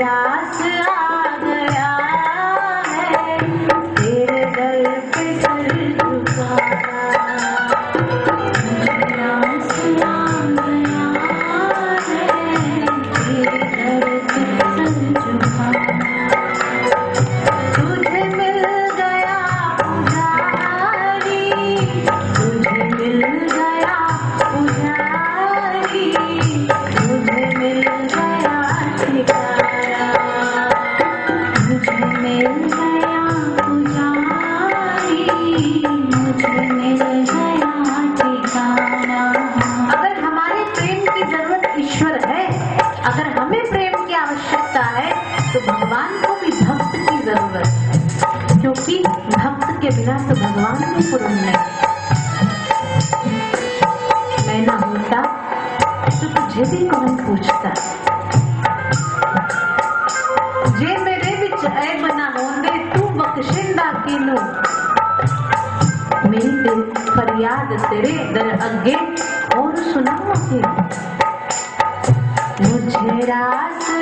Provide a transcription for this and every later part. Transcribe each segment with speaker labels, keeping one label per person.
Speaker 1: 打死啊 ਵਿੱਚ ਐ ਬਨਾ ਲੋਂਦੇ ਤੂੰ ਬਖਸ਼ਿੰਦਾ ਕਿਨੂੰ मेरी ते फरियाद तेरे दर अगे और सुनाओ मुझे राज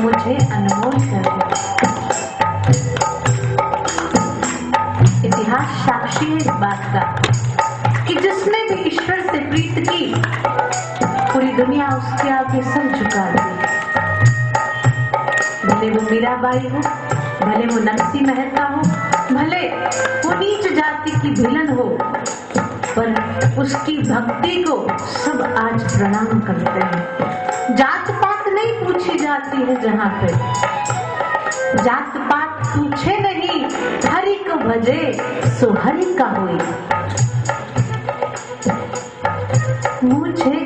Speaker 1: मुझे अनमोल कर इतिहास साक्षी है इस बात का कि जिसने भी ईश्वर से प्रीत की, पूरी दुनिया उसके आगे सब झुका दी। भले वो मीराबाई हो, भले वो नरसी मेहता हो, भले वो नीच जाति की भिलन हो, पर उसकी भक्ति को सब आज प्रणाम करते हैं। जात पूछी जाती है जहाँ पे। जात पात पूछे नहीं, हरि को भजे सो हरि का हुई मुझे